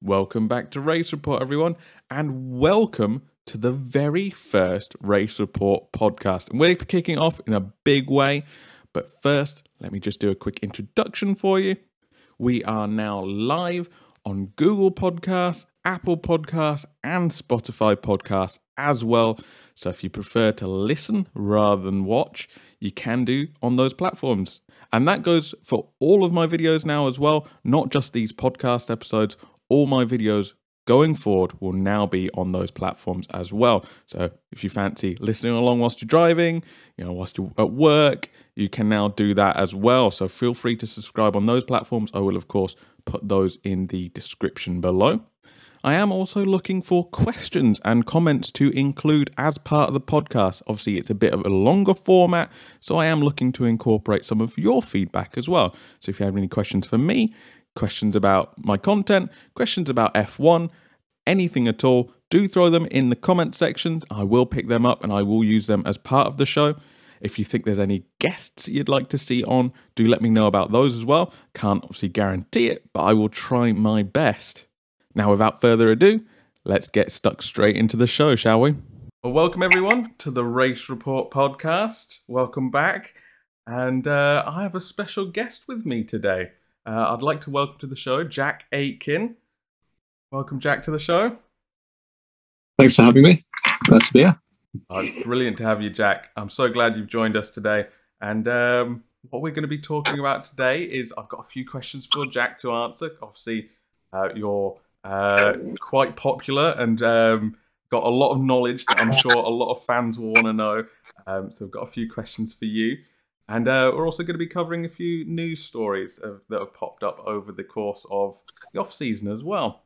Welcome back to Race Report, everyone, and welcome to the very first Race Report podcast. And we're kicking off in a big way, but first, let me just do a quick introduction for you. We are now live on Google Podcasts, Apple Podcasts, and Spotify Podcasts as well. So if you prefer to listen rather than watch, you can do on those platforms. And that goes for all of my videos now as well, not just these podcast episodes all my videos going forward will now be on those platforms as well. So if you fancy listening along whilst you're driving, you know, whilst you're at work, you can now do that as well. So feel free to subscribe on those platforms. I will, of course, put those in the description below. I am also looking for questions and comments to include as part of the podcast. Obviously, it's a bit of a longer format, so I am looking to incorporate some of your feedback as well. So if you have any questions for me, questions about my content, questions about F1, anything at all, do throw them in the comment sections. I will pick them up and I will use them as part of the show. If you think there's any guests you'd like to see on, do let me know about those as well. Can't obviously guarantee it, but I will try my best. Now, without further ado, let's get stuck straight into the show, shall we? Well, welcome everyone to the Race Report podcast. Welcome back. And uh, I have a special guest with me today. Uh, I'd like to welcome to the show Jack Aitken. Welcome, Jack, to the show. Thanks for having me. Glad to be here. Oh, it's brilliant to have you, Jack. I'm so glad you've joined us today. And um, what we're going to be talking about today is I've got a few questions for Jack to answer. Obviously, uh, you're uh, quite popular and um, got a lot of knowledge that I'm sure a lot of fans will want to know. Um, so I've got a few questions for you. And uh, we're also going to be covering a few news stories of, that have popped up over the course of the off season as well.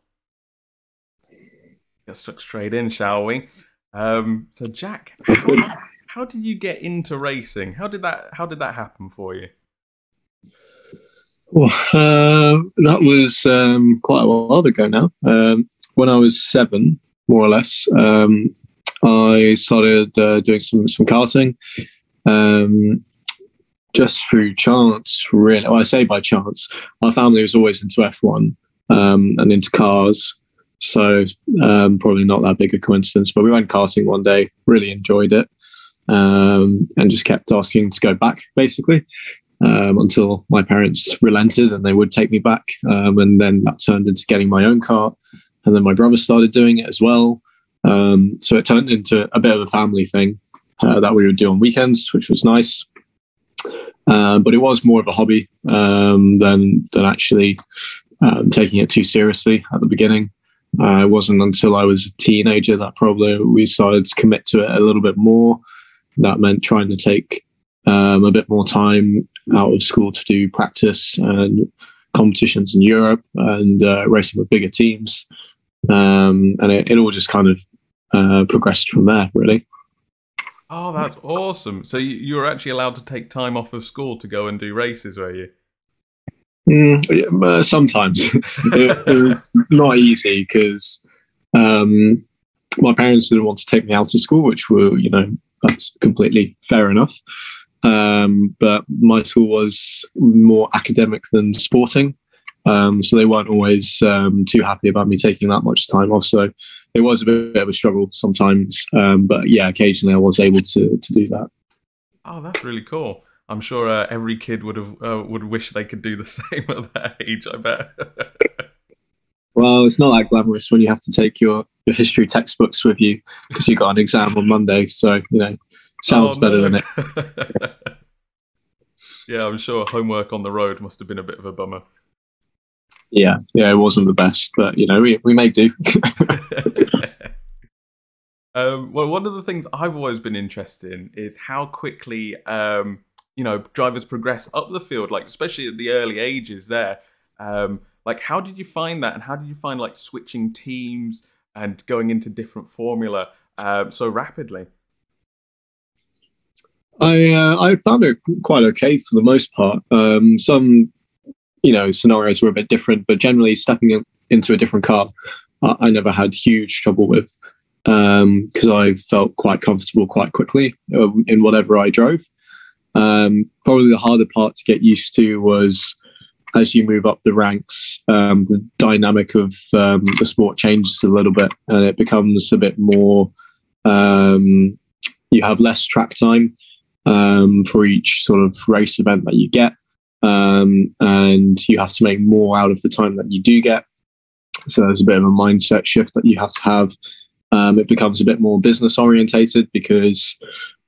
Get stuck straight in, shall we? Um, so, Jack, how, how, did you get into racing? How did that How did that happen for you? Well, uh, that was um, quite a while ago now. Um, when I was seven, more or less, um, I started uh, doing some some karting. Um, just through chance, really. Well, I say by chance. My family was always into F1 um, and into cars. So um, probably not that big a coincidence. But we went karting one day, really enjoyed it, um, and just kept asking to go back, basically, um, until my parents relented and they would take me back. Um, and then that turned into getting my own car. And then my brother started doing it as well. Um, so it turned into a bit of a family thing uh, that we would do on weekends, which was nice. Uh, but it was more of a hobby um, than than actually um, taking it too seriously at the beginning. Uh, it wasn't until I was a teenager that probably we started to commit to it a little bit more. That meant trying to take um, a bit more time out of school to do practice and competitions in Europe and uh, racing with bigger teams. Um, and it, it, all just kind of uh, progressed from there, really. Oh, that's awesome! So you, you were actually allowed to take time off of school to go and do races, were you? Mm, sometimes it, it, was not easy because um, my parents didn't want to take me out of school, which were you know that's completely fair enough. Um, but my school was more academic than sporting, um, so they weren't always um, too happy about me taking that much time off. So it was a bit of a struggle sometimes. Um, but yeah, occasionally I was able to to do that. Oh, that's really cool. I'm sure uh, every kid would have uh, would wish they could do the same at that age. I bet. well, it's not that glamorous when you have to take your, your history textbooks with you because you got an exam on Monday. So you know, sounds oh, better no. than it. yeah, I'm sure homework on the road must have been a bit of a bummer yeah, yeah, it wasn't the best, but you know, we we may do. um, well, one of the things I've always been interested in is how quickly um, you know drivers progress up the field, like especially at the early ages. There, um, like how did you find that, and how did you find like switching teams and going into different formula uh, so rapidly? I uh, I found it quite okay for the most part. Um, some you know scenarios were a bit different, but generally stepping in, into a different car, I, I never had huge trouble with because um, I felt quite comfortable quite quickly uh, in whatever I drove. Um, probably the harder part to get used to was as you move up the ranks, um, the dynamic of um, the sport changes a little bit, and it becomes a bit more. You have less track time for each sort of race event that you get, um, and you have to make more out of the time that you do get. So there's a bit of a mindset shift that you have to have. Um, it becomes a bit more business orientated because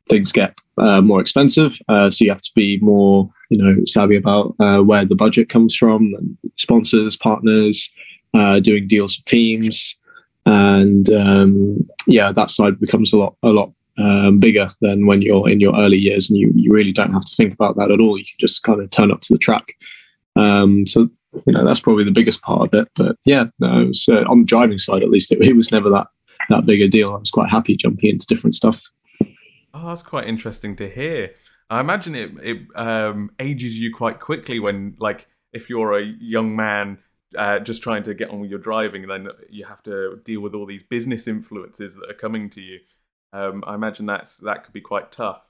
things get uh, more expensive. Uh, so you have to be more, you know, savvy about uh, where the budget comes from, sponsors, partners, uh, doing deals with teams, and um, yeah, that side becomes a lot, a lot um, bigger than when you're in your early years, and you you really don't have to think about that at all. You can just kind of turn up to the track. Um, so you know that's probably the biggest part of it. But yeah, no, was, uh, on the driving side at least, it, it was never that that big a deal. I was quite happy jumping into different stuff. Oh, that's quite interesting to hear. I imagine it it um, ages you quite quickly when, like, if you're a young man uh, just trying to get on with your driving, then you have to deal with all these business influences that are coming to you. Um, I imagine that's that could be quite tough.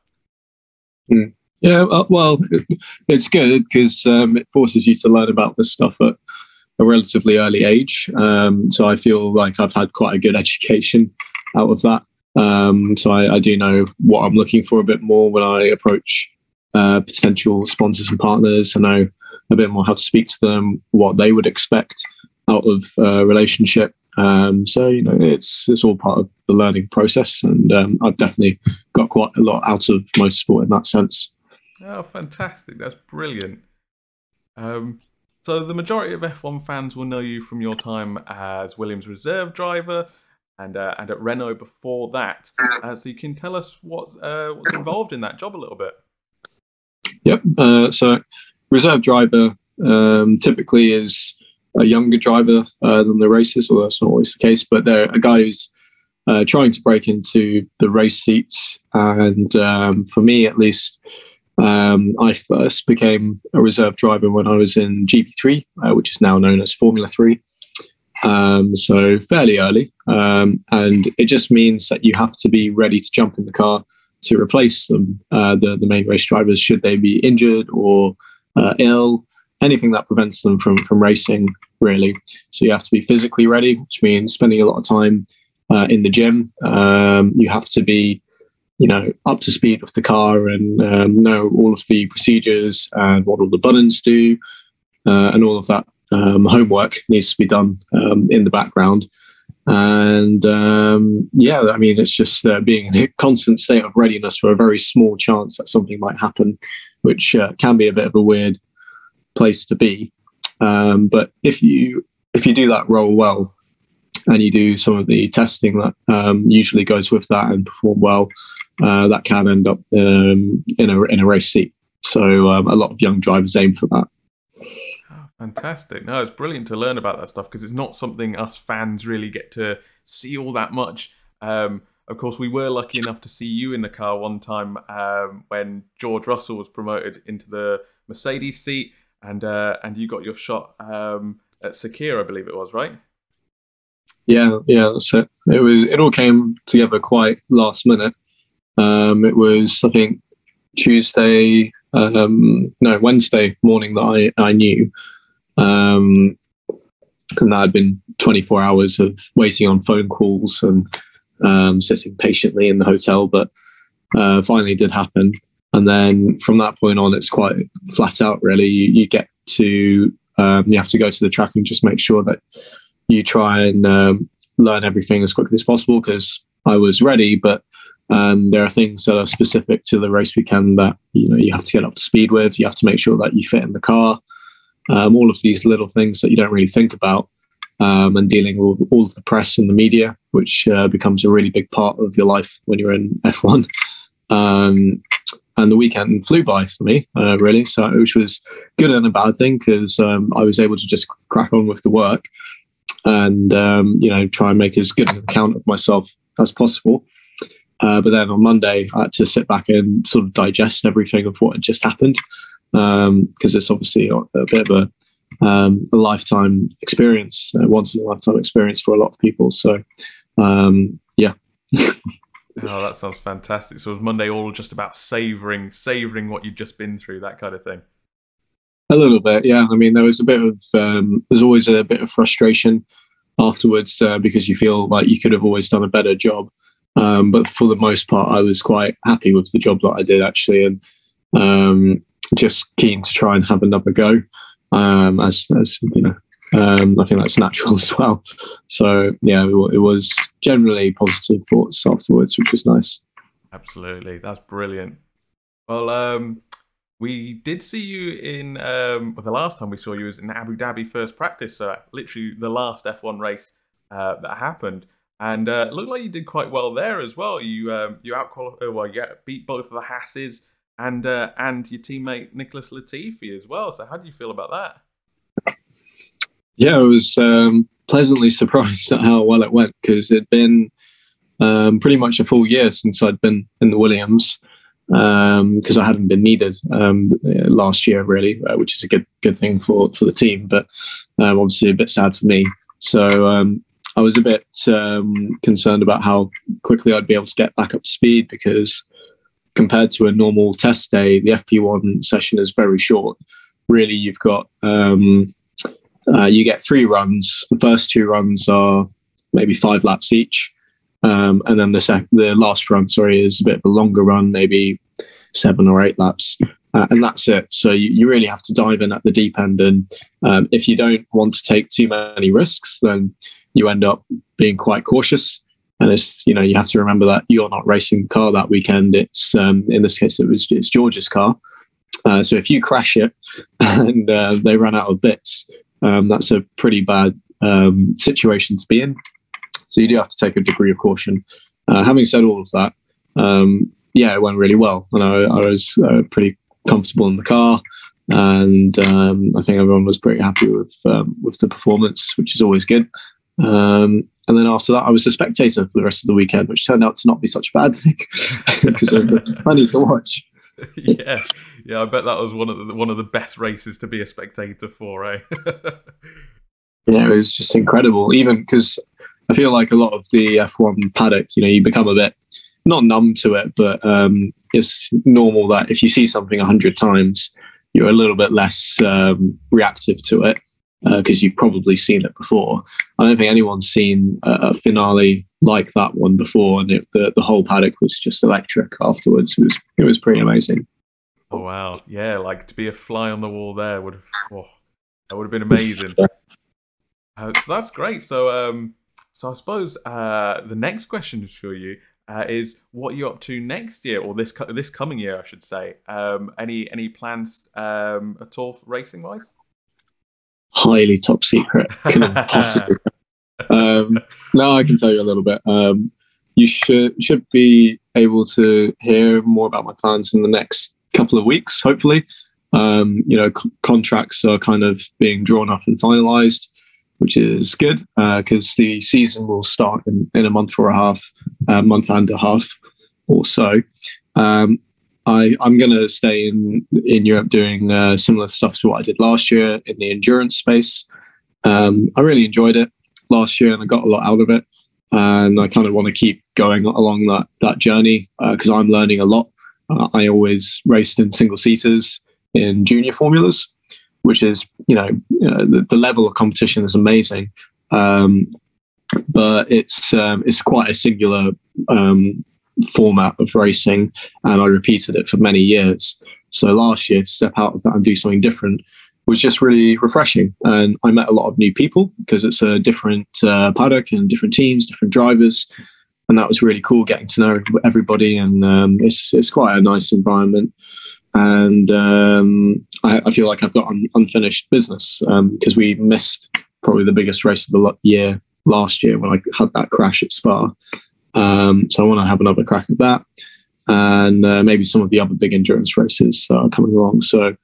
Mm. Yeah, uh, well, it's good because um, it forces you to learn about this stuff at a relatively early age. Um, so I feel like I've had quite a good education out of that. Um, so I, I, do know what I'm looking for a bit more when I approach uh, potential sponsors and partners. I know a bit more how to speak to them, what they would expect out of a relationship. Um, so you know, it's it's all part of the learning process, and um, I've definitely got quite a lot out of my motorsport in that sense. Oh, fantastic! That's brilliant. Um, so the majority of F1 fans will know you from your time as Williams reserve driver and uh, and at Renault before that. Uh, so you can tell us what uh, what's involved in that job a little bit. Yep. Uh, so reserve driver um, typically is a younger driver uh, than the races, although that's not always the case. But they're a guy who's uh, trying to break into the race seats, and um, for me at least. Um, I first became a reserve driver when I was in GP3, which is now known as Formula 3 um, so fairly early. Um, and it just means that you have to be ready to jump in the car to replace them, uh, the, the main race drivers, should they be injured or uh, ill, anything that prevents them from, from racing, really. So you have to be physically ready, which means spending a lot of time uh, in the gym. Um, you have to be you know, up to speed with the car and um, know all of the procedures and what all the buttons do uh, and all of that um, homework needs to be done um, in the background. And um, yeah, I mean, it's just uh, being in a constant state of readiness for a very small chance that something might happen, which uh, can be a bit of a weird place to be. Um, but if you if you do that role well, and you do some of the testing that um, usually goes with that and perform well, uh, that can end up um, in a in a race seat. So a lot of young drivers aim for that. Fantastic. No, it's brilliant to learn about that stuff because it's not something us fans really get to see all that much. Um, of course, we were lucky enough to see you in the car one time um, when George Russell was promoted into the Mercedes seat, and uh, and you got your shot um, at Sakhir, I believe it was, right? Yeah, yeah, that's it. It was. It all came together quite last minute. Um, it was, I think, Tuesday, um, no, Wednesday morning that I, I knew. Um, and that had been 24 hours of waiting on phone calls and um, sitting patiently in the hotel, but uh, finally did happen. And then from that point on, it's quite flat out, really. You, you get to, um, you have to go to the track and just make sure that you try and um, learn everything as quickly as possible because I was ready, but um, there are things that are specific to the race weekend that you know you have to get up to speed with. You have to make sure that you fit in the car um, all of these little things that you don't really think about, um, and dealing with all of the press and the media, which uh, becomes a really big part of your life when you're in F1. And the weekend flew by for me, uh, really. So, which was good and a bad thing because um, I was able to just crack on with the work and um, you know try and make as good an account of myself as possible. Uh, but then on Monday, I had to sit back and sort of digest everything of what had just happened because um, it's obviously a bit of a, um, a lifetime experience, a once in a lifetime experience for a lot of people. So, um, yeah. oh, that sounds fantastic. So was Monday all just about savoring, savoring what you'd just been through, that kind of thing? A little bit, yeah. I mean, there was a bit of um, there's always a bit of frustration afterwards uh, because you feel like you could have always done a better job. Um, but for the most part, I was quite happy with the job that I did actually, and um, just keen to try and have another go. Um, as as you know, um, I think that's natural as well. So yeah, it, was generally positive thoughts afterwards, which was nice. Absolutely, that's brilliant. Well, um, we did see you in um, well, the last time we saw you was in Abu Dhabi first practice, so literally the last F1 race uh, that happened, and uh, it looked like you did quite well there as well. You um, you out uh, well, yeah, beat both of the Haases and uh, and your teammate Nicholas Latifi as well. So how do you feel about that? Yeah, I was um, pleasantly surprised at how well it went because it'd been um, pretty much a full year since I'd been in the Williams because um, I hadn't been needed um, last year, really, uh, which is a good good thing for for the team, but um, obviously a bit sad for me. So um, I was a bit um, concerned about how quickly I'd be able to get back up to speed because compared to a normal test day, the FP1 session is very short. Really, you've got um, uh, you get three runs. The first two runs are maybe five laps each. Um, and then the sec- the last run, sorry, is a bit of a longer run, maybe seven or eight laps, uh, and that's it. So you, you really have to dive in at the deep end, and um, if you don't want to take too many risks, then you end up being quite cautious. And it's you know you have to remember that you're not racing the car that weekend. It's um, in this case it was it's George's car. Uh, so if you crash it and uh, they run out of bits, um, that's a pretty bad um, situation to be in. So you do have to take a degree of caution. Uh, having said all of that, um, yeah, it went really well, and I, I was uh, pretty comfortable in the car, and um, I think everyone was pretty happy with um, with the performance, which is always good. Um, and then after that, I was a spectator for the rest of the weekend, which turned out to not be such a bad thing because there was plenty to watch. yeah, yeah, I bet that was one of the one of the best races to be a spectator for, eh? yeah, it was just incredible. Even because I feel like a lot of the F1 paddock, you know, you become a bit not numb to it, but um, it's normal that if you see something a hundred times, you're a little bit less um, reactive to it because uh, you've probably seen it before. I don't think anyone's seen a, a finale like that one before, and it, the the whole paddock was just electric afterwards. It was it was pretty amazing. Oh wow, yeah, like to be a fly on the wall there would have oh, that would have been amazing. uh, so that's great. So um, so I suppose uh, the next question for you uh, is what you're up to next year, or this this coming year, I should say. Um, any any plans um, at all racing wise? Highly top secret. um, now I can tell you a little bit. Um, you should should be able to hear more about my plans in the next couple of weeks, hopefully. Um, you know, c- contracts are kind of being drawn up and finalized which is good because uh, the season will start in, in a month or a half, a month and a half or so. Um, I, am going to stay in, in Europe doing uh, similar stuff to what I did last year in the endurance space. Um, I really enjoyed it last year and I got a lot out of it. And I kind of want to keep going along that, that journey because uh, I'm learning a lot. Uh, I always raced in single seaters in junior formulas which is you know uh, the, the, level of competition is amazing, um, but it's um, it's quite a singular um, format of racing, and I repeated it for many years. So last year to step out of that and do something different was just really refreshing, and I met a lot of new people because it's a different uh, paddock and different teams, different drivers. And that was really cool, getting to know everybody, and um, it's it's quite a nice environment and um, I, I, feel like I've got un- unfinished business because um, we missed probably the biggest race of the year last year when I had that crash at Spa. Um, so I want to have another crack at that, and uh, maybe some of the other big endurance races are coming along. So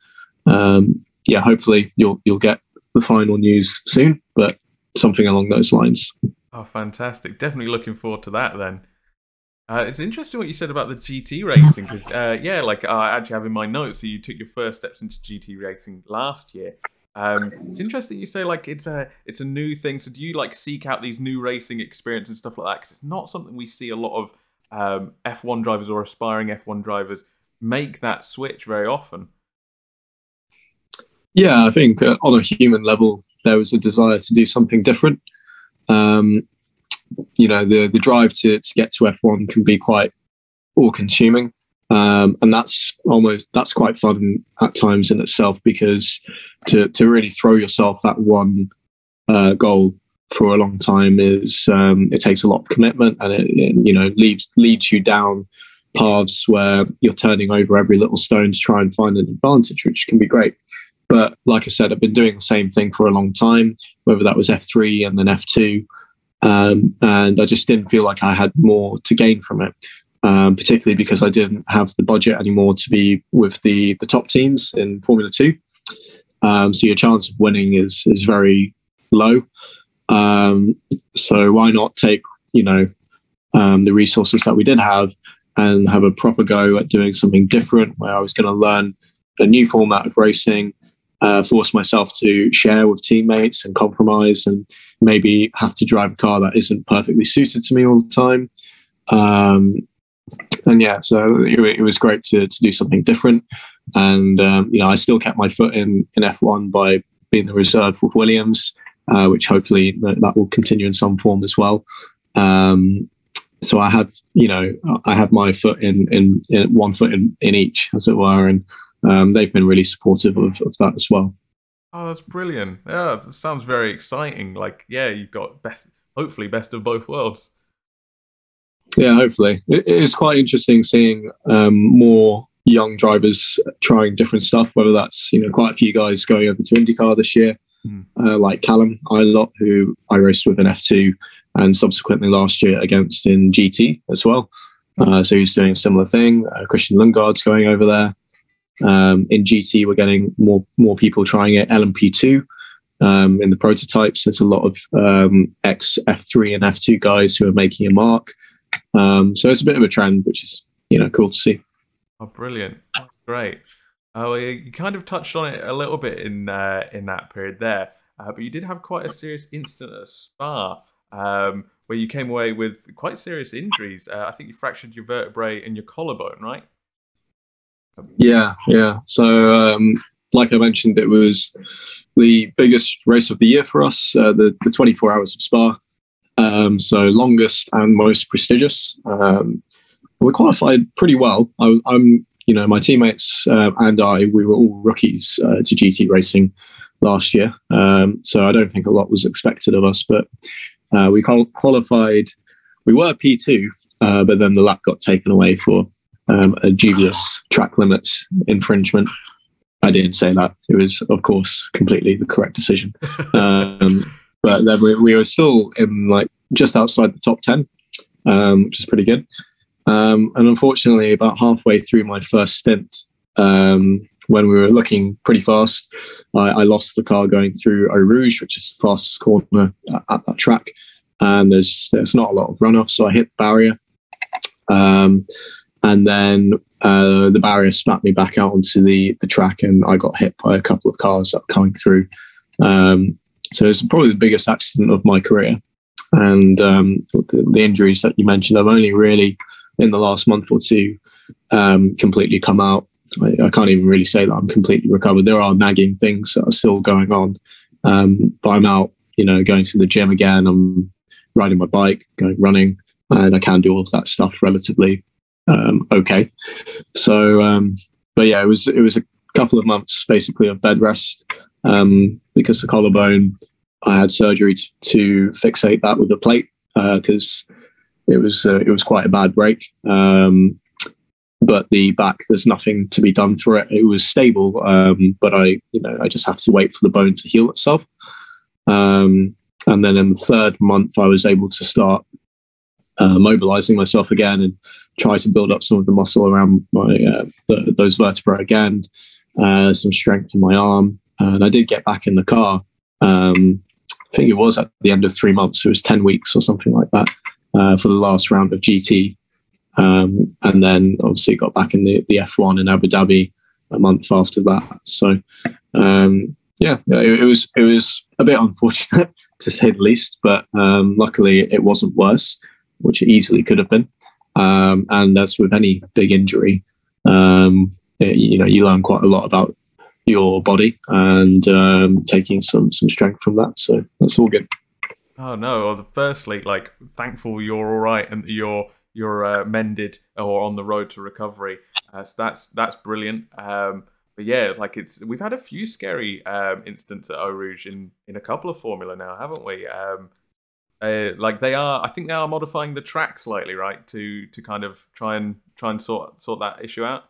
um, yeah, hopefully you'll you'll get the final news soon, but something along those lines. Oh, fantastic! Definitely looking forward to that then. Uh, it's interesting what you said about the GT racing because, uh, yeah, like I actually have in my notes that you took your first steps into GT racing last year. Um, it's interesting you say like it's a it's a new thing. So do you like seek out these new racing experience and stuff like that? Because it's not something we see a lot of um, F1 drivers or aspiring F1 drivers make that switch very often. Yeah, I think uh, on a human level, there was a desire to do something different. Um, you know, the the drive to, to get to F1 can be quite all consuming. Um, and that's almost that's quite fun at times in itself because to to really throw yourself at one uh, goal for a long time is um, it takes a lot of commitment and it, it, you know leads leads you down paths where you're turning over every little stone to try and find an advantage, which can be great. But like I said, I've been doing the same thing for a long time, whether that was F3 and then F2. Um, and I just didn't feel like I had more to gain from it, um, particularly because I didn't have the budget anymore to be with the the top teams in Formula Two. Um, so your chance of winning is is very low. Um, so why not take you know um, the resources that we did have and have a proper go at doing something different, where I was going to learn a new format of racing, uh, force myself to share with teammates and compromise and maybe have to drive a car that isn't perfectly suited to me all the time. Um, and yeah, so it, it, was great to, to do something different. And, um, you know, I still kept my foot in, in F1 by being the reserve with Williams, uh, which hopefully that will continue in some form as well. Um, so I have, you know, I have my foot in, in, in one foot in, in each, as it were. And um, they've been really supportive of, of that as well. Oh, that's brilliant! Yeah, that sounds very exciting. Like, yeah, you've got best, hopefully, best of both worlds. Yeah, hopefully, it is quite interesting seeing um, more young drivers trying different stuff. Whether that's you know quite a few guys going over to IndyCar this year, mm. uh, like Callum Ilott, who I raced with in F2, and subsequently last year against in GT as well. Uh, so he's doing a similar thing. Uh, Christian Lundgaard's going over there. Um, in GT, we're getting more more people trying it. LMP2 um, in the prototypes. There's a lot of um, ex F3 and F2 guys who are making a mark. Um, so it's a bit of a trend, which is you know cool to see. Oh, brilliant! Great. Oh, you kind of touched on it a little bit in uh, in that period there, uh, but you did have quite a serious incident at Spa um, where you came away with quite serious injuries. Uh, I think you fractured your vertebrae and your collarbone, right? Yeah, yeah. So, um, like I mentioned, it was the biggest race of the year for us, uh, the, the 24 hours of Spa. Um, so, longest and most prestigious. Um, we qualified pretty well. I, am you know, my teammates uh, and I, we were all rookies uh, to GT racing last year. Um, so, I don't think a lot was expected of us, but uh, we qualified, we were P2, uh, but then the lap got taken away for um, a dubious track limits infringement. I didn't say that. It was, of course, completely the correct decision. Um, but then we, we, were still in like just outside the top 10, um, which is pretty good. Um, and unfortunately, about halfway through my first stint, um, when we were looking pretty fast, I, I, lost the car going through Eau Rouge, which is the fastest corner at, at that track. And there's there's not a lot of runoff, so I hit the barrier. Um, and then uh, the barrier smacked me back out onto the the track, and I got hit by a couple of cars that were coming through. Um, so it's probably the biggest accident of my career. And um, the, the, injuries that you mentioned, I've only really in the last month or two um, completely come out. I, I, can't even really say that I'm completely recovered. There are nagging things that are still going on, um, but I'm out. You know, going to the gym again. I'm riding my bike, going running, and I can do all of that stuff relatively um, okay. So, um, but yeah, it was it was a couple of months basically of bed rest um, because the collarbone. I had surgery to, to fixate that with a plate because uh, it was uh, it was quite a bad break. Um, but the back, there's nothing to be done for it. It was stable, um, but I, you know, I just have to wait for the bone to heal itself. Um, and then in the third month, I was able to start uh, mobilizing myself again and try to build up some of the muscle around my uh, the, those vertebrae again, uh, some strength in my arm, and I did get back in the car. Um, I think it was at the end of three months. It was ten weeks or something like that uh, for the last round of GT, um, and then obviously got back in the, the F1 in Abu Dhabi a month after that. So um, yeah, it, it, was it was a bit unfortunate to say the least, but um, luckily it wasn't worse, which it easily could have been. Um, and as with any big injury, um, it, you know, you learn quite a lot about your body and um, taking some some strength from that. So that's all good. Oh no! Well, firstly, like thankful you're all right and you're you're uh, mended or on the road to recovery. Uh, so that's that's brilliant. Um, but yeah, like it's we've had a few scary um, incidents at Eau Rouge in in a couple of Formula now, haven't we? Um, uh, like they are, I think they are modifying the track slightly, right, to to kind of try and try and sort sort that issue out.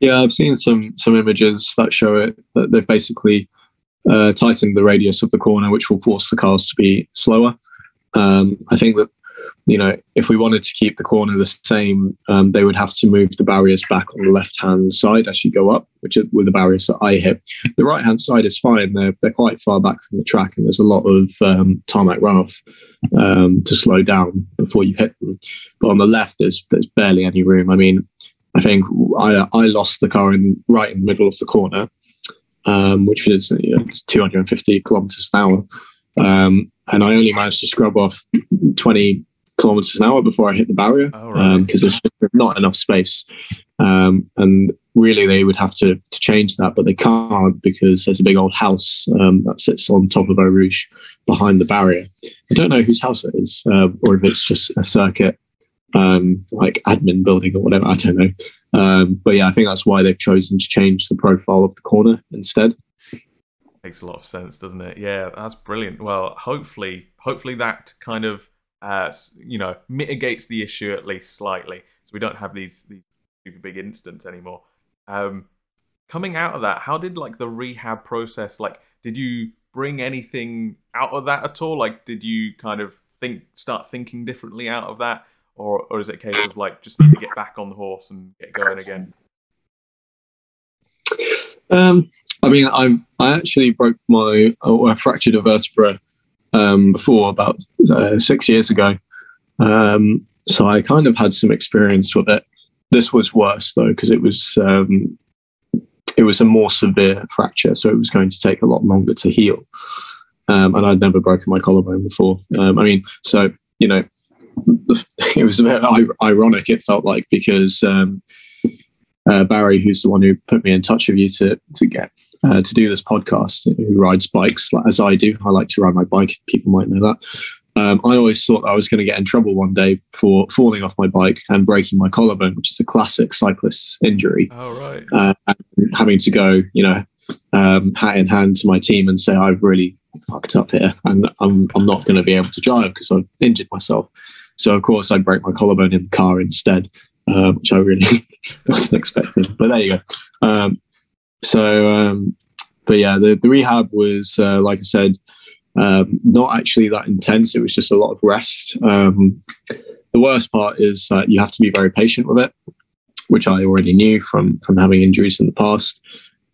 Yeah, I've seen some some images that show it that they've basically uh, tightened the radius of the corner, which will force the cars to be slower. Um, I think that you know, if we wanted to keep the corner the same, um, they would have to move the barriers back on the left hand side as you go up, which is with the barriers that I hit. The right hand side is fine; they're they're quite far back from the track, and there's a lot of um, tarmac runoff um, to slow down before you hit them. But on the left, there's there's barely any room. I mean, I think I I lost the car in right in the middle of the corner, um, which is you know, 250 kilometers an hour. Um, and I only managed to scrub off 20 kilometers an hour before I hit the barrier because oh, right. um, there's not enough space. Um, and really, they would have to, to change that, but they can't because there's a big old house um, that sits on top of Eau Rouge behind the barrier. I don't know whose house it is, uh, or if it's just a circuit um, like admin building or whatever. I don't know. Um, but yeah, I think that's why they've chosen to change the profile of the corner instead. Makes a lot of sense, doesn't it? Yeah, that's brilliant. Well, hopefully, hopefully that kind of uh, you know, mitigates the issue at least slightly, so we don't have these these super big incidents anymore. Um, coming out of that, how did like the rehab process? Like, did you bring anything out of that at all? Like, did you kind of think start thinking differently out of that, or or is it a case of like just need to get back on the horse and get going again? Um, I mean, I I actually broke my or I fractured a vertebra um, before about uh, six years ago. Um, so I kind of had some experience with it. This was worse though because it was um, it was a more severe fracture, so it was going to take a lot longer to heal. Um, and I'd never broken my collarbone before. Um, I mean, so you know, it was a bit ironic. It felt like because um, uh, Barry, who's the one who put me in touch with you to to get uh, to do this podcast, who rides bikes as I do. I like to ride my bike. People might know that. Um, I always thought I was going to get in trouble one day for falling off my bike and breaking my collarbone, which is a classic cyclist injury. Oh, right. Uh, having to go, you know, um, hat in hand to my team and say, I've really fucked up here and I'm, I'm not going to be able to drive because I've injured myself. So, of course, I break my collarbone in the car instead, uh, which I really wasn't expecting. But there you go. Um, so, um, but yeah, the, the rehab was, uh, like I said, um, not actually that intense. It was just a lot of rest. Um, the worst part is that you have to be very patient with it, which I already knew from from having injuries in the past.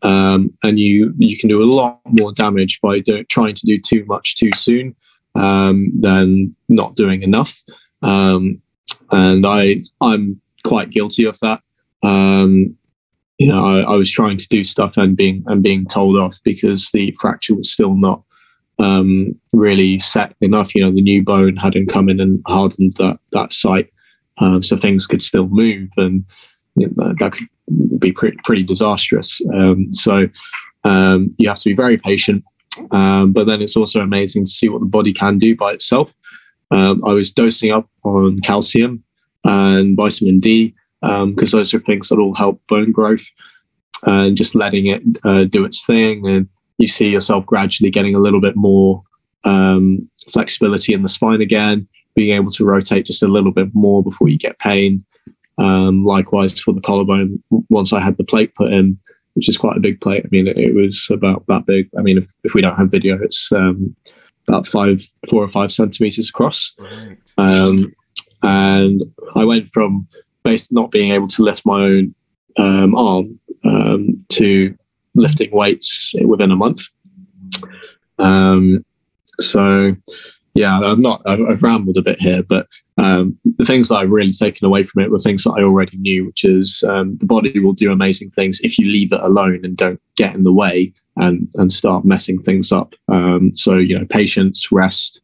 Um, and you you can do a lot more damage by do, trying to do too much too soon um, than not doing enough. Um, and I I'm quite guilty of that. You know, I, I, was trying to do stuff and being and being told off because the fracture was still not um, really set enough. You know, the new bone hadn't come in and hardened that that site, um, so things could still move, and you know, that could be pretty, pretty disastrous. Um, so um, you have to be very patient, um, but then it's also amazing to see what the body can do by itself. Um, I was dosing up on calcium and vitamin D because um, those are things that will help bone growth and just letting it uh, do its thing. And you see yourself gradually getting a little bit more um, flexibility in the spine again, being able to rotate just a little bit more before you get pain. Um, likewise for the collarbone, once I had the plate put in, which is quite a big plate. I mean, it, it was about that big. I mean, if, if we don't have video, it's um, about five, four or five centimeters across. Right. Um, and I went from based not being able to lift my own um, arm um, to lifting weights within a month. Um, so, yeah, I'm not. I've, I've rambled a bit here, but um, the things that I've really taken away from it were things that I already knew, which is um, the body will do amazing things if you leave it alone and don't get in the way and and start messing things up. Um, so, you know, patience, rest,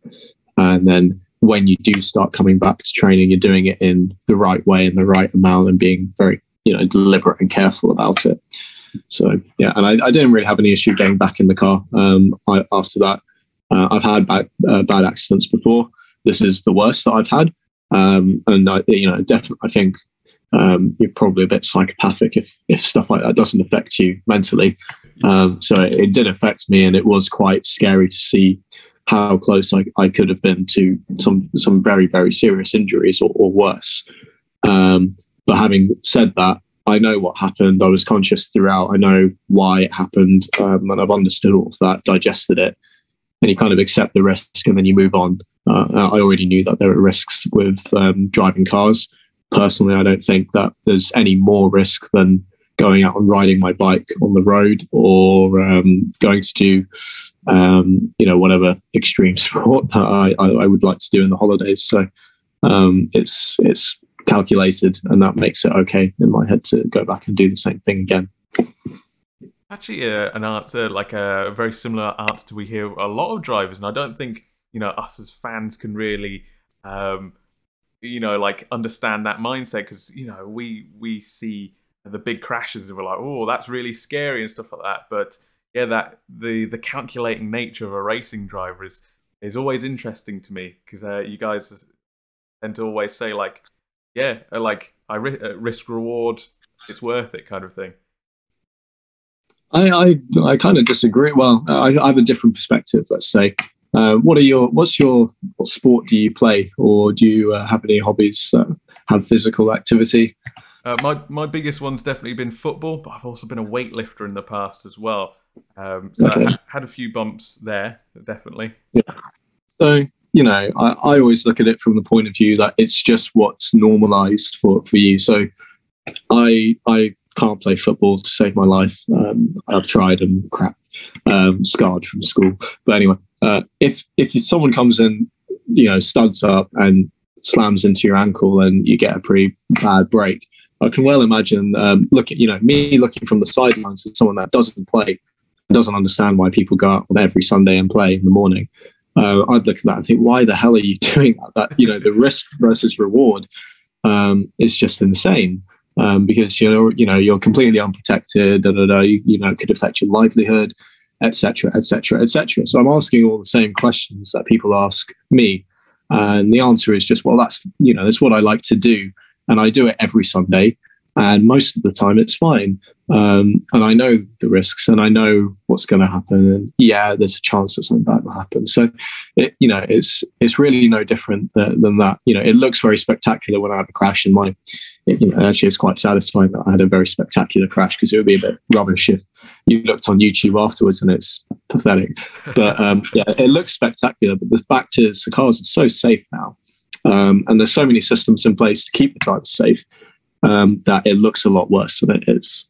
and then when you do start coming back to training, you're doing it in the right way and the right amount and being very, you know, deliberate and careful about it. So yeah, and I, I didn't really have any issue getting back in the car um, I, after that. Uh, I've had bad, uh, bad accidents before. This is the worst that I've had, um, and I, you know, definitely, I think um, you're probably a bit psychopathic if if stuff like that doesn't affect you mentally. Um, so it, it, did affect me, and it was quite scary to see how close I, I could have been to some some very very serious injuries or, or worse. Um, but having said that, I know what happened. I was conscious throughout. I know why it happened, um, and I've understood all of that, digested it, and you kind of accept the risk, and then you move on. Uh, I already knew that there were risks with um, driving cars. Personally, I don't think that there's any more risk than going out and riding my bike on the road or um, going to do, um, you know, whatever extreme sport that I, I, I, would like to do in the holidays. So um, it's it's calculated, and that makes it okay in my head to go back and do the same thing again. Actually, uh, an answer like a very similar answer to we hear a lot of drivers, and I don't think you know us as fans can really. Um, you know, like understand that mindset because you know we we see the big crashes and we're like, oh, that's really scary and stuff like that. But yeah, that the the calculating nature of a racing driver is is always interesting to me because uh, you guys tend to always say like, yeah, uh, like I ri- uh, risk reward, it's worth it, kind of thing. I I, I kind of disagree. Well, I, I have a different perspective. Let's say, uh, what are your what's your what sport do you play, or do you uh, have any hobbies that have physical activity? Uh, my my biggest one's definitely been football, but I've also been a weightlifter in the past as well. Um, so okay. I had a few bumps there, definitely. Yeah. So you know, I, I always look at it from the point of view that it's just what's normalized for for you. So I I can't play football to save my life. Um, I've tried and crap, um, scarred from school. But anyway, uh, if if someone comes in, you know, studs up and slams into your ankle and you get a pretty bad break, I can well imagine um, look at you know me looking from the sidelines as someone that doesn't play, doesn't understand why people go out every Sunday and play in the morning. Uh, I'd look at that and think, why the hell are you doing that? That you know the risk versus reward um, is just insane um, because you know you know you're completely unprotected. Da, da, da, you, you know it could affect your livelihood, etc., etc., etc. So I'm asking all the same questions that people ask me, and the answer is just, well, that's you know that's what I like to do and I do it every Sunday. And most of the time, it's fine. Um, and I know the risks, and I know what's going to happen. And yeah, there's a chance that something bad will happen. So, it, you know, it's it's really no different than, than that. You know, it looks very spectacular when I have a crash in my. It, you know, actually, it's quite satisfying that I had a very spectacular crash because it would be a bit rubbish if you looked on YouTube afterwards and it's pathetic. But um, yeah, it looks spectacular. But the fact is, the cars are so safe now um, and there's so many systems in place to keep the drivers safe um, that it looks a lot worse than it is.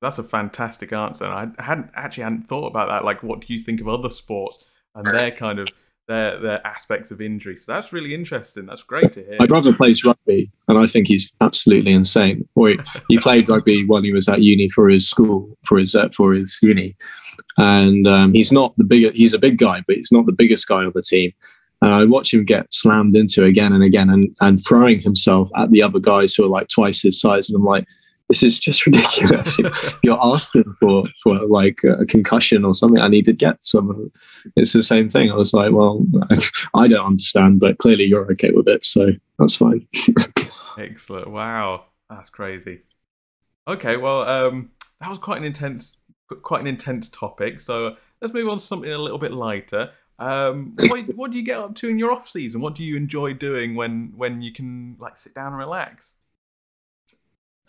That's a fantastic answer. I hadn't actually hadn't thought about that. Like, what do you think of other sports and their kind of their their aspects of injury? So that's really interesting. That's great to hear. My brother plays rugby, and I think he's absolutely insane. Or he, he played rugby when he was at uni for his school for his uh, for his uni, and um, he's not the bigger. He's a big guy, but he's not the biggest guy on the team. And I watch him get slammed into again and again and, and throwing himself at the other guys who are like twice his size. And I'm like, this is just ridiculous. You're asking for, for like a concussion or something. I need to get some. It's the same thing. I was like, well, I don't understand, but clearly you're okay with it. So that's fine. Excellent. Wow. That's crazy. Okay. Well, um, that was quite an intense, quite an intense topic. So let's move on to something a little bit lighter. Um, what, what do you get up to in your off season? What do you enjoy doing when when you can like sit down and relax?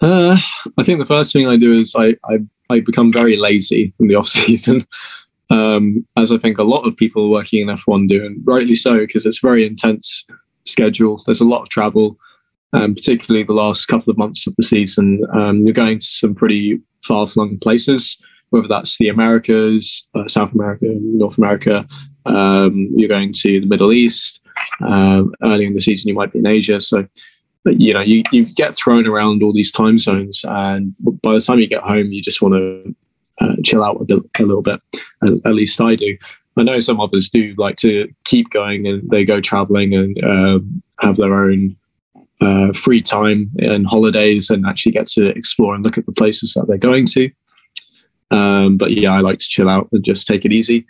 Uh, I think the first thing I do is I I, I become very lazy in the off season, um, as I think a lot of people working in F1 do, and rightly so because it's a very intense schedule. There's a lot of travel, um, particularly the last couple of months of the season. Um, you're going to some pretty far flung places, whether that's the Americas, uh, South America, North America, um, you're going to the Middle East. Um, early in the season, you might be in Asia. So, you know, you, you get thrown around all these time zones, and by the time you get home, you just want to uh, chill out a, bit, a little bit. At, at, least I do. I know some others do like to keep going, and they go traveling and um, have their own uh, free time and holidays and actually get to explore and look at the places that they're going to. Um, but yeah, I like to chill out and just take it easy.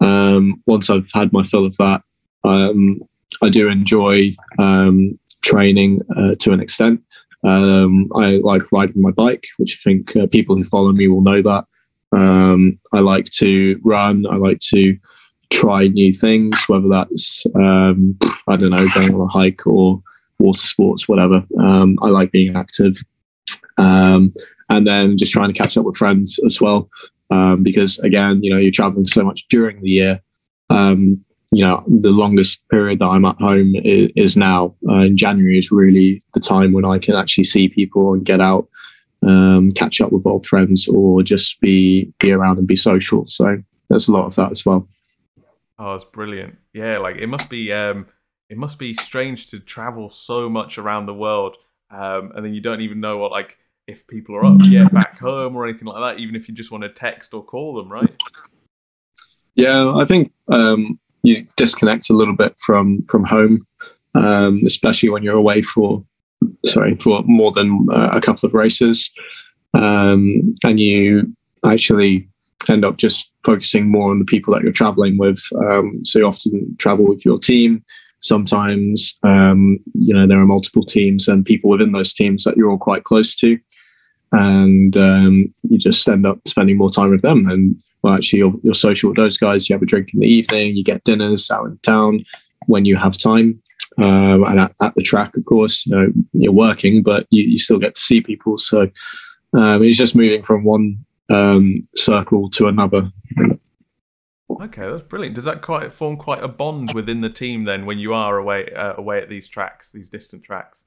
Um, once I've had my fill of that, um, I do enjoy um, training uh, to an extent. Um, I like riding my bike, which I think uh, people who follow me will know that. Um, I like to run. I like to try new things, whether that's um, I don't know, going on a hike or water sports, whatever. I like being active, and then just trying to catch up with friends as well. Um, because again, you know, you're traveling so much during the year. Um, you know, the longest period that I'm at home is, is now. Uh, in January is really the time when I can actually see people and get out, um, catch up with old friends, or just be be around and be social. So there's a lot of that as well. Oh, it's brilliant. Yeah, like it must be um it must be strange to travel so much around the world. Um and then you don't even know what like if people are up yet back home or anything like that, even if you just want to text or call them, right? Yeah, I think um you disconnect a little bit from from home, um, especially when you're away for sorry for more than uh, a couple of races, um, and you actually end up just focusing more on the people that you're traveling with. Um, so you often travel with your team. Sometimes, um, you know, there are multiple teams and people within those teams that you're all quite close to. And um, you just end up spending more time with them. And well, actually, you're, you're social with those guys. You have a drink in the evening, you get dinners out in town when you have time. Um, and at, at, the track, of course, you know, you're working, but you, you still get to see people. So um, it's just moving from one um, circle to another. Okay, that's brilliant. Does that quite form quite a bond within the team then when you are away uh, away at these tracks, these distant tracks?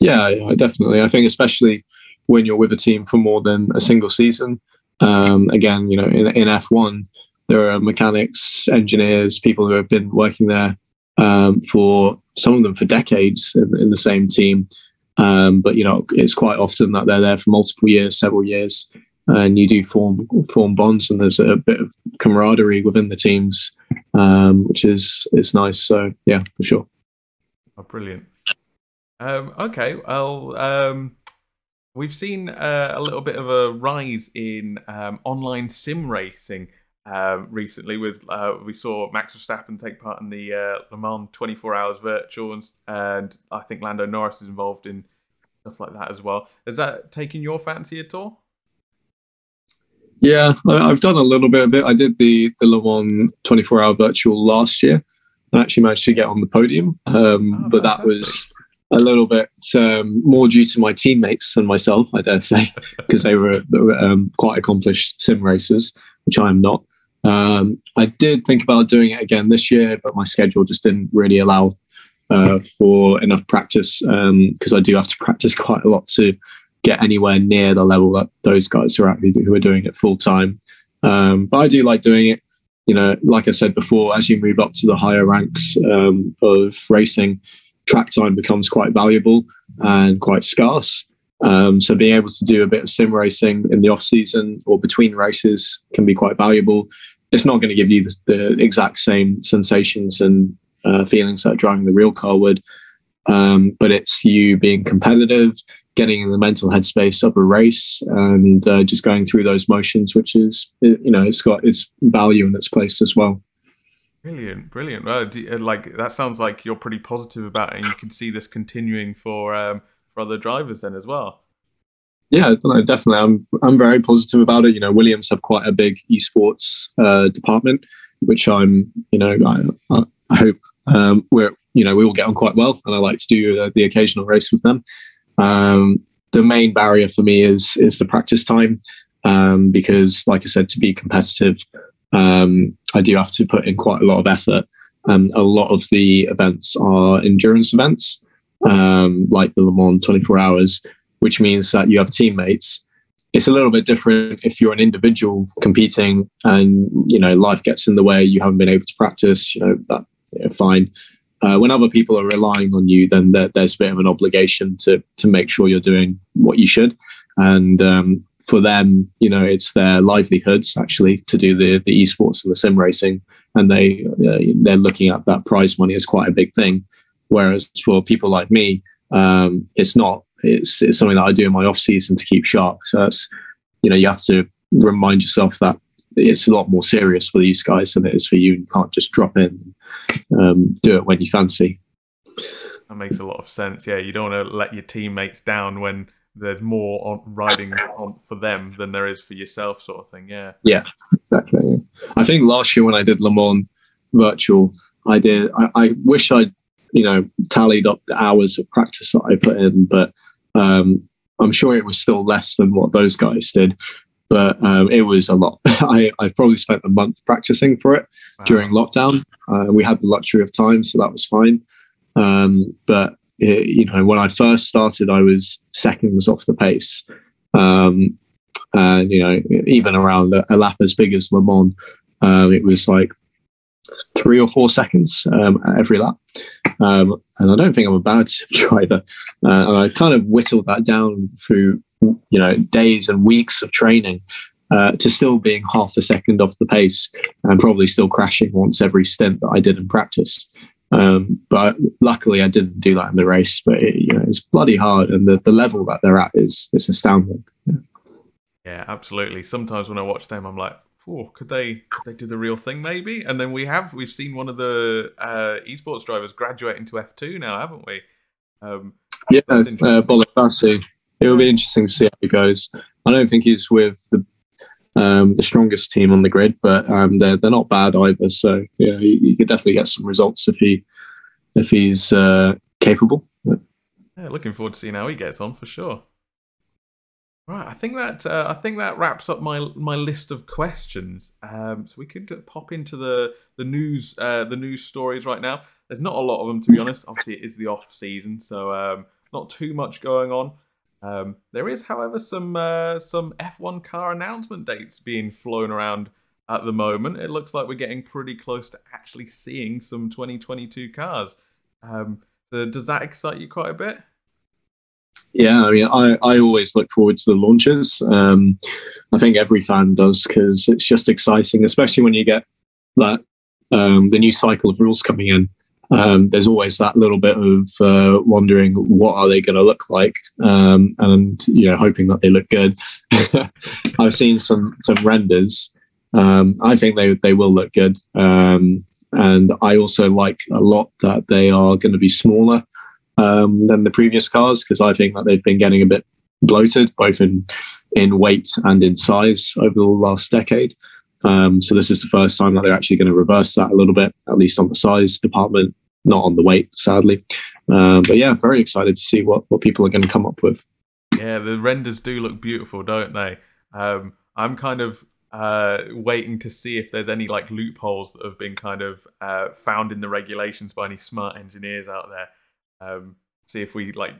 Yeah, yeah, definitely. I think especially when you're with a team for more than a single season. Um, again, you know, in, in F1, there are mechanics, engineers, people who have been working there um, for some of them for decades in, in the same team. Um, but you know, it's quite often that they're there for multiple years, several years, and you do form form bonds, and there's a bit of camaraderie within the teams, um, which is is nice. So yeah, for sure. Oh, brilliant. Um, okay, well, um, we've seen uh, a little bit of a rise in um, online sim racing. Uh, recently, with uh, we saw Max Verstappen take part in the uh, Le Mans 24 Hours Virtual, and, and I think Lando Norris is involved in stuff like that as well. Has that taken your fancy at all? Yeah, I've done a little bit of it. I did the the Le Mans 24 hour virtual last year. I actually managed to get on the podium, um, oh, but that was a little bit um, more due to my teammates than myself, I dare say, because they were, um, quite accomplished sim racers, which I am not. Um, I did think about doing it again this year, but my schedule just didn't really allow uh, for enough practice because um, I do have to practice quite a lot to get anywhere near the level that those guys are at who are doing it full time. Um, but I do like doing it. You know, like I said before, as you move up to the higher ranks um, of racing, track time becomes quite valuable and quite scarce. Um, so being able to do a bit of sim racing in the off season or between races can be quite valuable. It's not going to give you the, the exact same sensations and uh, feelings that driving the real car would. Um, but it's you being competitive, getting in the mental headspace of a race, and uh, just going through those motions, which is you know it's got its value in its place as well. Brilliant, brilliant. Well, do, uh, like that sounds like you're pretty positive about it, and you can see this continuing for um, for other drivers then as well. Yeah, definitely. I'm I'm very positive about it. You know, Williams have quite a big esports uh, department, which I'm you know I, I hope um, we're you know we all get on quite well, and I like to do uh, the occasional race with them. Um, the main barrier for me is is the practice time um, because, like I said, to be competitive, um, I do have to put in quite a lot of effort. And a lot of the events are endurance events, um, like the Le Mans 24 Hours, which means that you have teammates. It's a little bit different if you're an individual competing and you know life gets in the way. You haven't been able to practice. You know that you know, fine. Uh, when other people are relying on you, then there, there's a bit of an obligation to to make sure you're doing what you should. And um, for them, you know, it's their livelihoods actually to do the the esports and the sim racing, and they uh, they're looking at that prize money as quite a big thing. Whereas for people like me, um, it's not. It's it's something that I do in my off season to keep sharp. So that's you know you have to remind yourself that it's a lot more serious for these guys than it is for you. You can't just drop in, um, do it when you fancy. That makes a lot of sense. Yeah, you don't want to let your teammates down when there's more on riding on for them than there is for yourself, sort of thing. Yeah. Yeah, exactly. Yeah. I think last year when I did Le Mans virtual, I did. I, I wish I'd you know tallied up the hours of practice that I put in, but um, I'm sure it was still less than what those guys did. But um, it was a lot. I, I probably spent a month practicing for it wow. during lockdown. Uh, we had the luxury of time, so that was fine. Um, but you know, when I first started, I was seconds off the pace. Um, and you know, even around a, a lap as big as Le Mans, um, it was like three or four seconds um, every lap. Um, and I don't think I'm a bad driver. Uh, and I kind of whittled that down through, you know, days and weeks of training uh, to still being half a second off the pace and probably still crashing once every stint that I did in practice. Um, but luckily, I didn't do that in the race. But it, you know, it's bloody hard, and the, the level that they're at is is astounding. Yeah. yeah, absolutely. Sometimes when I watch them, I'm like, oh, could they could they do the real thing maybe? And then we have we've seen one of the uh, esports drivers graduate into F2 now, haven't we? Um, yeah, uh. It will be interesting to see how he goes. I don't think he's with the um, the strongest team on the grid, but um, they're they're not bad either. So yeah, he, he could definitely get some results if he if he's uh, capable. Yeah, looking forward to seeing how he gets on for sure. Right, I think that uh, I think that wraps up my my list of questions. Um, so we could pop into the the news uh, the news stories right now. There's not a lot of them to be honest. Obviously, it is the off season, so um, not too much going on. Um, there is, however, some uh, some F1 car announcement dates being flown around at the moment. It looks like we're getting pretty close to actually seeing some 2022 cars. Um, so does that excite you quite a bit? Yeah, I mean, I, I always look forward to the launches. Um, I think every fan does because it's just exciting, especially when you get that um, the new cycle of rules coming in. Um, there's always that little bit of uh, wondering what are they going to look like, um, and you know, hoping that they look good. I've seen some some renders. Um, I think they they will look good, um, and I also like a lot that they are going to be smaller um, than the previous cars because I think that they've been getting a bit bloated, both in in weight and in size over the last decade. Um, so this is the first time that they're actually going to reverse that a little bit, at least on the size department, not on the weight, sadly. Um, but yeah, very excited to see what what people are going to come up with. Yeah, the renders do look beautiful, don't they? Um, I'm kind of uh, waiting to see if there's any like loopholes that have been kind of uh, found in the regulations by any smart engineers out there. Um, see if we like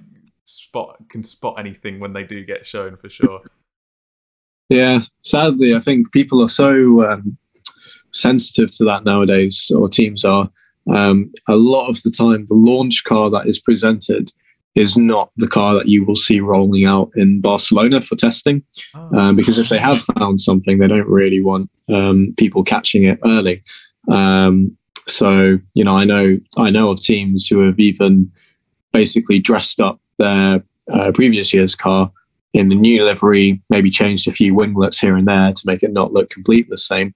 spot can spot anything when they do get shown for sure. Yeah, sadly, I think people are so um, sensitive to that nowadays, or teams are. Um, a lot of the time, the launch car that is presented is not the car that you will see rolling out in Barcelona for testing. Oh. Um, because if they have found something, they don't really want um, people catching it early. Um, so, you know, I know I know of teams who have even basically dressed up their uh, previous year's car in the new livery, maybe changed a few winglets here and there to make it not look completely the same,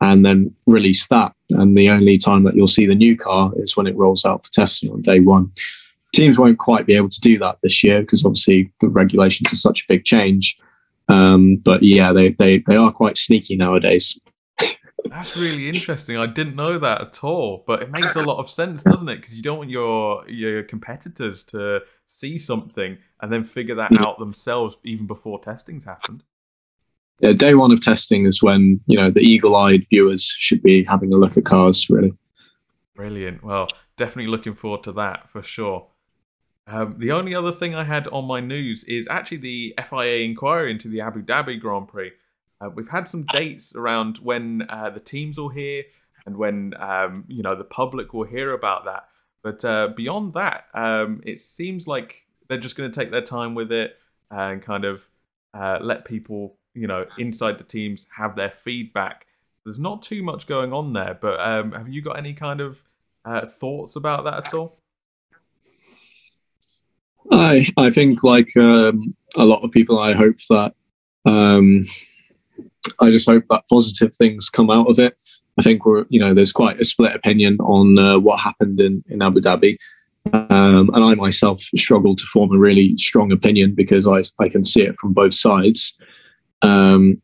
and then release that. And the only time that you'll see the new car is when it rolls out for testing on day one. Teams won't quite be able to do that this year because obviously the regulations are such a big change. Um, but yeah, they, they, they are quite sneaky nowadays. That's really interesting. I didn't know that at all, but it makes a lot of sense, doesn't it? Because you don't want your your competitors to see something and then figure that out themselves even before testing's happened. Yeah, day one of testing is when you know the eagle-eyed viewers should be having a look at cars. Really, brilliant. Well, definitely looking forward to that for sure. Um, the only other thing I had on my news is actually the FIA inquiry into the Abu Dhabi Grand Prix. Uh, we've had some dates around when uh, the teams will hear and when um, you know the public will hear about that. But uh, beyond that, um, it seems like they're just going to take their time with it and kind of uh, let people, you know, inside the teams have their feedback. There's not too much going on there, but um, have you got any kind of uh, thoughts about that at all? I I think like um, a lot of people, I hope that um, I just hope that positive things come out of it. I think we're you know there's quite a split opinion on uh, what happened in in Abu Dhabi. Um, and I myself struggle to form a really strong opinion because I, I can see it from both sides. Um,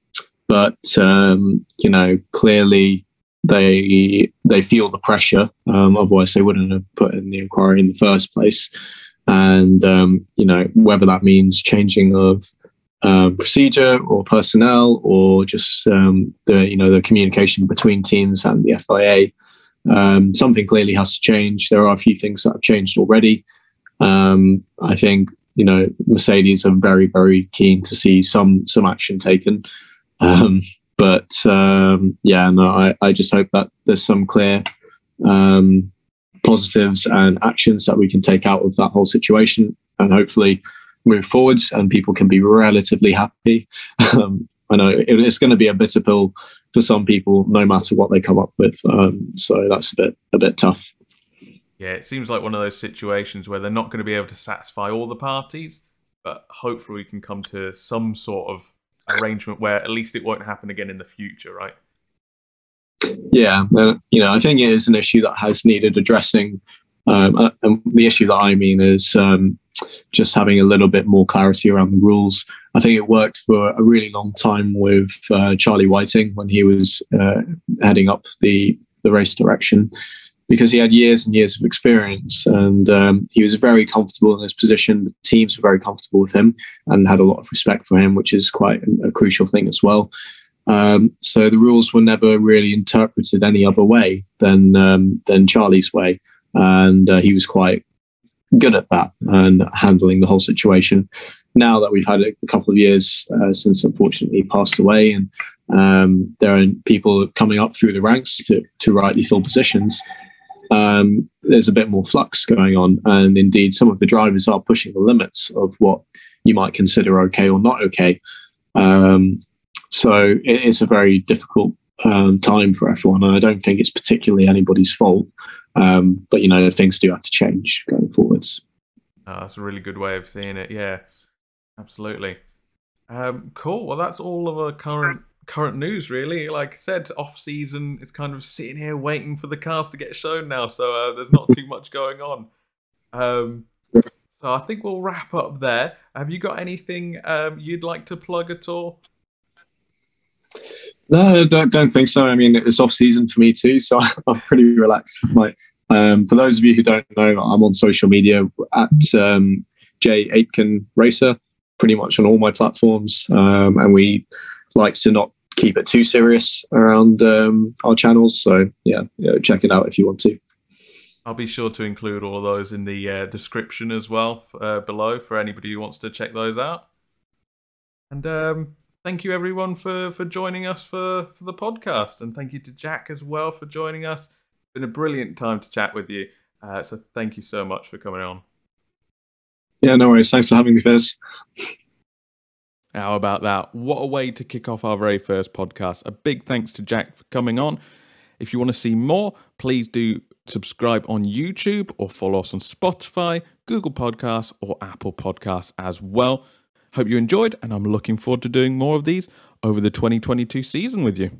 but um, you know, clearly they they feel the pressure. Um, otherwise, they wouldn't have put in the inquiry in the first place. And um, you know, whether that means changing of uh, procedure or personnel or just um, the you know the communication between teams and the FIA. Um, something clearly has to change. There are a few things that have changed already. Um, I think you know Mercedes are very very keen to see some some action taken. Um, but um, yeah, no, I, I just hope that there's some clear um, positives and actions that we can take out of that whole situation, and hopefully move forwards, and people can be relatively happy. Um, I know it's going to be a bitter pill for some people, no matter what they come up with. Um, so that's a bit a bit tough. Yeah, it seems like one of those situations where they're not going to be able to satisfy all the parties, but hopefully we can come to some sort of arrangement where at least it won't happen again in the future, right? Yeah, you know, I think it is an issue that has needed addressing. Um, uh, and the issue that I mean is um, just having a little bit more clarity around the rules. I think it worked for a really long time with uh, Charlie Whiting when he was uh, heading up the the race direction because he had years and years of experience and um, he was very comfortable in his position. The teams were very comfortable with him and had a lot of respect for him, which is quite a, crucial thing as well. Um, so the rules were never really interpreted any other way than um, than Charlie's way, and uh, he was quite good at that and handling the whole situation. Now that we've had a couple of years uh, since unfortunately passed away, and um, there are people coming up through the ranks to, to rightly fill positions, um, there's a bit more flux going on. And indeed, some of the drivers are pushing the limits of what you might consider okay or not okay. Um, so it is a very difficult um, time for everyone. And I don't think it's particularly anybody's fault. Um, but you know, things do have to change going forwards. That's a really good way of seeing it. Yeah, absolutely. Um, cool. Well, that's all of our current current news. Really, like I said, off season is kind of sitting here waiting for the cars to get shown now. So uh, there's not too much going on. Um, so I think we'll wrap up there. Have you got anything um, you'd like to plug at all? No, don't don't think so. I mean, it's off season for me too, so I'm pretty relaxed. Like, um, for those of you who don't know, I'm on social media at um, J Aitken Racer, pretty much on all my platforms, um, and we like to not keep it too serious around um, our channels. So yeah, check it out if you want to. I'll be sure to include all of those in the uh, description as well uh, below for anybody who wants to check those out. And um, thank you everyone for for joining us for for the podcast, and thank you to Jack as well for joining us. It's been a brilliant time to chat with you. Uh, so thank you so much for coming on. Yeah, no worries. Thanks for having me, Fizz. How about that? What a way to kick off our very first podcast. A big thanks to Jack for coming on. If you want to see more, please do subscribe on YouTube or follow us on Spotify, Google Podcasts, or Apple Podcasts as well. Hope you enjoyed, and I'm looking forward to doing more of these over the 2022 season with you.